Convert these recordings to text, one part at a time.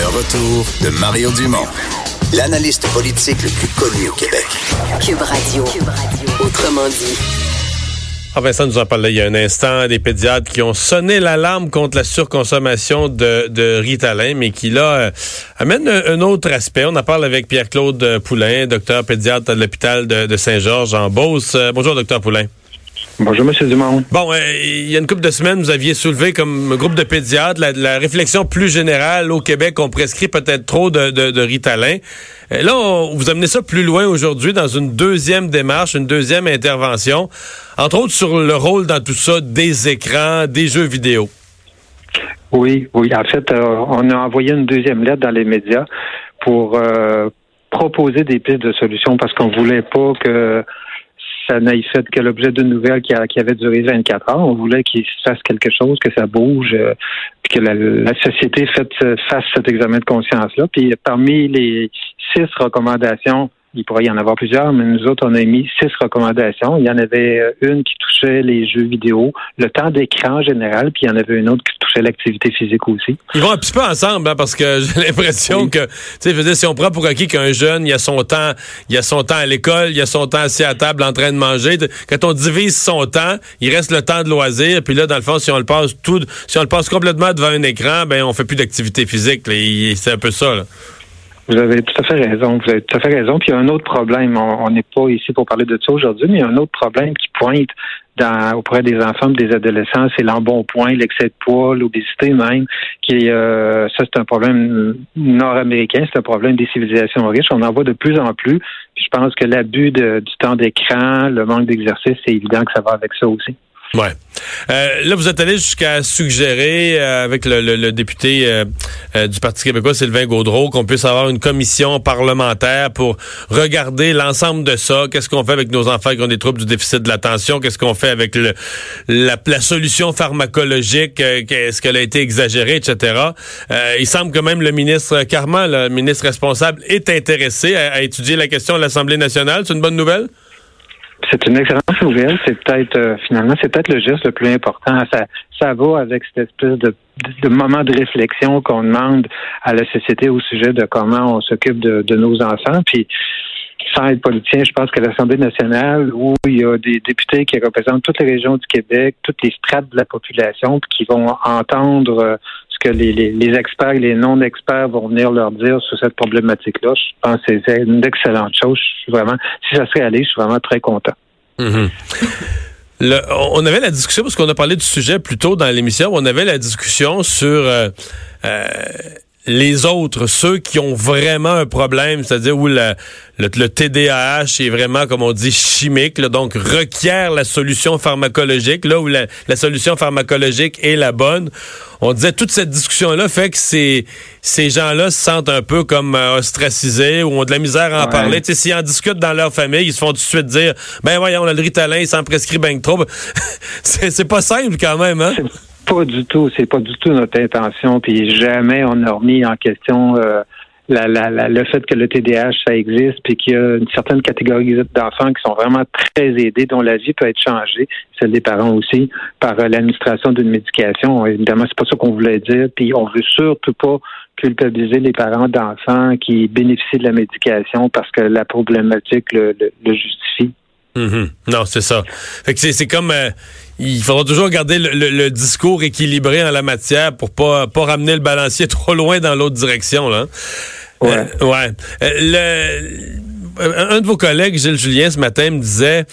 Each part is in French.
Le retour de Mario Dumont, l'analyste politique le plus connu au Québec. Cube Radio. Autrement dit. Ah Vincent nous en parlait il y a un instant, des pédiatres qui ont sonné l'alarme contre la surconsommation de, de Ritalin, mais qui là euh, amène un, autre aspect. On en parle avec Pierre-Claude Poulain, docteur pédiatre à l'hôpital de, de Saint-Georges en Beauce. Euh, bonjour, docteur Poulain. Bonjour, M. Dumont. Bon, euh, il y a une couple de semaines, vous aviez soulevé comme groupe de pédiatres la, réflexion plus générale au Québec, on prescrit peut-être trop de, de, Ritalin. Euh, là, vous amenez ça plus loin aujourd'hui dans une deuxième démarche, une deuxième intervention, entre autres sur le rôle dans tout ça des écrans, des jeux vidéo. Oui, oui. En fait, euh, on a envoyé une deuxième lettre dans les médias pour proposer des pistes de solutions parce qu'on voulait pas que ça n'ait fait que l'objet d'une nouvelle qui, avait duré 24 heures. On voulait qu'il se fasse quelque chose, que ça bouge, euh, puis que la, société fasse cet examen de conscience-là. Puis parmi les six recommandations il pourrait y en avoir plusieurs, mais nous autres, on a mis six recommandations. Il y en avait euh, une qui touchait les jeux vidéo, le temps d'écran en général, puis il y en avait une autre qui touchait l'activité physique aussi. Ils vont un petit peu ensemble, hein, parce que j'ai l'impression que, tu sais, si on prend pour acquis qu'un jeune, il a son temps, il a son temps à l'école, il a son temps assis à table en train de manger. Quand on divise son temps, il reste le temps de loisir, puis là, dans le fond, si on le passe tout, si on le passe complètement devant un écran, ben, on fait plus d'activité physique. C'est un peu ça, là. Vous avez tout à fait raison. Vous avez tout à fait raison. Puis il y a un autre problème. On n'est pas ici pour parler de ça aujourd'hui, mais il y a un autre problème qui pointe dans, auprès des enfants des adolescents, c'est l'embonpoint, l'excès de poids, l'obésité même, qui euh, ça c'est un problème nord-américain, c'est un problème des civilisations riches. On en voit de plus en plus. Puis je pense que l'abus du temps d'écran, le manque d'exercice, c'est évident que ça va avec ça aussi. Ouais. Euh, là, vous êtes allé jusqu'à suggérer euh, avec le, député euh, du Parti québécois, Sylvain Gaudreau, qu'on puisse avoir une commission parlementaire pour regarder l'ensemble de ça. Qu'est-ce qu'on fait avec nos enfants qui ont des troubles du déficit de l'attention? Qu'est-ce qu'on fait avec le, la, solution pharmacologique? Est-ce qu'elle a été exagérée, etc.? il semble que même le ministre Carman, le ministre responsable, est intéressé à étudier la question à l'Assemblée nationale. C'est une bonne nouvelle? C'est une excellente nouvelle. C'est peut-être euh, finalement c'est peut-être le geste le plus important. Ça, ça va avec cette espèce de, de moment de réflexion qu'on demande à la société au sujet de comment on s'occupe de, de, nos enfants. Puis sans être politicien, je pense que l'Assemblée nationale, où il y a des députés qui représentent toutes les régions du Québec, toutes les strates de la population, puis qui vont entendre euh, que les, les, experts et les non-experts vont venir leur dire sur cette problématique-là. Je pense que c'est une excellente chose. Je suis vraiment, si ça se réalise, je suis vraiment très content. Mm-hmm. on avait la discussion, parce qu'on a parlé du sujet plus tôt dans l'émission, on avait la discussion sur euh, euh, les autres, ceux qui ont vraiment un problème, c'est-à-dire où le, le, TDAH est vraiment, comme on dit, chimique, donc requiert la solution pharmacologique, là où la, solution pharmacologique est la bonne. On disait toute cette discussion-là fait que ces, ces gens-là se sentent un peu comme euh, ostracisés ou ont de la misère à en parler. S'ils en discutent dans leur famille, ils se font tout de suite dire, ben voyons, on a le ritalin, il s'en prescrit bien trop. c'est pas simple quand même, hein? Pas du tout, c'est pas du tout notre intention. Puis jamais on a remis en question euh, la, la, le fait que le TDAH ça existe, puis qu'il y a une certaine catégorie d'enfants qui sont vraiment très aidés, dont la vie peut être changée, celle des parents aussi, par euh, l'administration d'une médication. Évidemment, c'est pas ça qu'on voulait dire. Puis on veut surtout pas culpabiliser les parents d'enfants qui bénéficient de la médication parce que la problématique le, le, justifie. Mm-hmm. Non, c'est ça. Fait que c'est comme euh, il faudra toujours garder le, discours équilibré en la matière pour pas pas ramener le balancier trop loin dans l'autre direction là. Ouais. Euh, ouais. Euh, le, un de vos collègues, Gilles Julien, ce matin me disait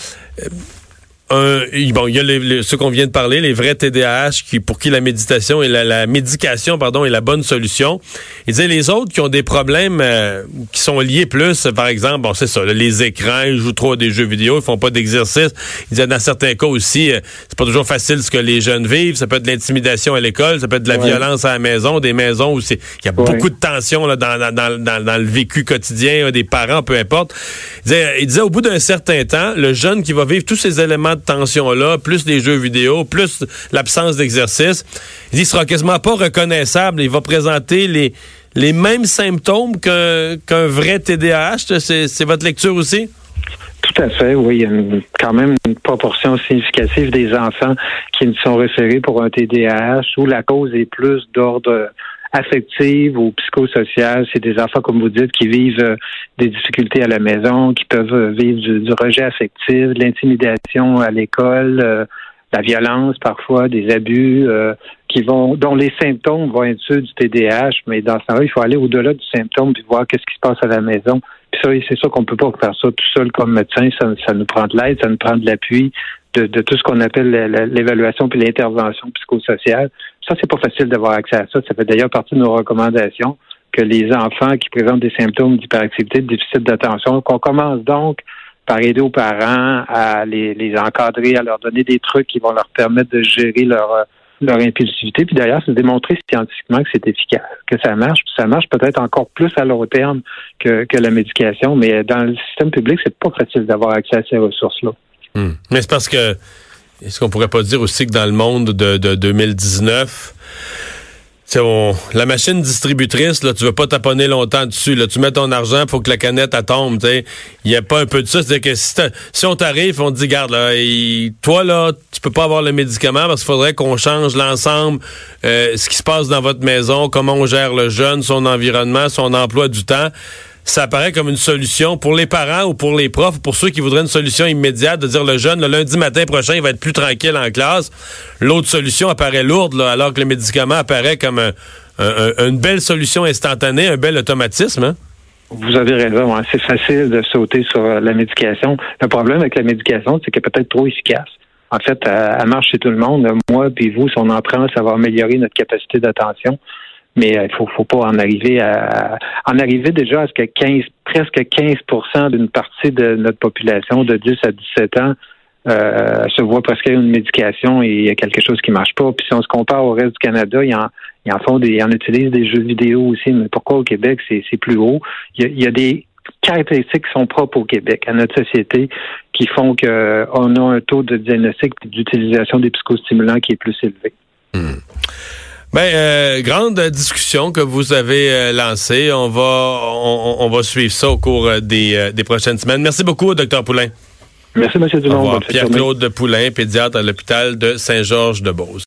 un, bon, il y a les, ceux qu'on vient de parler, les vrais TDAH, qui, pour qui la méditation et la, médication, pardon, est la bonne solution. Il disait les autres qui ont des problèmes euh, qui sont liés plus, par exemple, bon, c'est ça, les écrans, ils jouent trop à des jeux vidéo, ils font pas d'exercice. Il disait dans certains cas aussi, euh, c'est pas toujours facile ce que les jeunes vivent. Ça peut être de l'intimidation à l'école, ça peut être de la violence à la maison, des maisons où il y a beaucoup de tension là, dans, dans, dans, dans, le vécu quotidien des parents, peu importe. Il disait, il disait au bout d'un certain temps, le jeune qui va vivre tous ces éléments tension-là, plus les jeux vidéo, plus l'absence d'exercice, il sera quasiment pas reconnaissable. Il va présenter les, les mêmes symptômes qu'un vrai TDAH. C'est votre lecture aussi? Tout à fait, oui. Il y a quand même une proportion significative des enfants qui ne sont référés pour un TDAH où la cause est plus d'ordre affectives ou psychosociales. C'est des enfants, comme vous dites, qui vivent des difficultés à la maison, qui peuvent vivre du, rejet affectif, de l'intimidation à l'école, la violence parfois, des abus qui vont dont les symptômes vont être ceux du TDAH, mais dans ce cas-là, il faut aller au-delà du symptôme puis voir qu'est-ce qui se passe à la maison. Puis ça, c'est sûr qu'on peut pas faire ça tout seul comme médecin. Ça nous prend de l'aide, ça nous prend de l'appui de, tout ce qu'on appelle l'évaluation puis l'intervention psychosociale. Ça, c'est pas facile d'avoir accès à ça. Ça fait d'ailleurs partie de nos recommandations que les enfants qui présentent des symptômes d'hyperactivité, de déficit d'attention, qu'on commence donc par aider aux parents à les, les encadrer, à leur donner des trucs qui vont leur permettre de gérer leur leur impulsivité. Puis d'ailleurs, c'est démontré scientifiquement que c'est efficace, que ça marche. Puis ça marche peut-être encore plus à long terme que, que la médication, mais dans le système public, c'est pas facile d'avoir accès à ces ressources-là. Hmm. Mais c'est parce que, est-ce qu'on pourrait pas dire aussi que dans le monde de, de 2019, on, la machine distributrice, là, tu veux pas taponner longtemps dessus. Là, tu mets ton argent pour que la canette elle tombe. Il n'y a pas un peu de ça. C'est que si, on t'arrive, on te dit, garde, là, toi, là, tu peux pas avoir le médicament parce qu'il faudrait qu'on change l'ensemble, euh, ce qui se passe dans votre maison, comment on gère le jeune, son environnement, son emploi du temps ça apparaît comme une solution pour les parents ou pour les profs, pour ceux qui voudraient une solution immédiate, de dire le jeune, le lundi matin prochain, il va être plus tranquille en classe. L'autre solution apparaît lourde, alors que le médicament apparaît comme une belle solution instantanée, un bel automatisme. Hein? Vous avez raison, hein. c'est facile de sauter sur euh, la médication. Le problème avec la médication, c'est qu'elle est peut-être trop efficace. En fait, elle, marche chez tout le monde. Moi puis vous, si on en prend, ça va améliorer notre capacité d'attention mais il euh, faut, faut pas en arriver à en arriver déjà à ce que 15, presque 15% d'une partie de notre population de 10 à 17 ans euh, se voit presque une médication et il y a quelque chose qui marche pas. Puis si on se compare au reste du Canada, il y en, il en font des, ils en utilisent des jeux vidéo aussi, mais pourquoi au Québec c'est, plus haut? Il y, a, des caractéristiques qui sont propres au Québec, à notre société, qui font qu'on a un taux de diagnostic et d'utilisation des psychostimulants qui est plus élevé. Hmm. Ben, euh, grande discussion que vous avez euh, lancée. On va, on, va suivre ça au cours euh, des, des prochaines semaines. Merci beaucoup, docteur Poulain. Merci, M. Dumont. Pierre-Claude Poulain, pédiatre à l'hôpital de Saint-Georges-de-Beauce.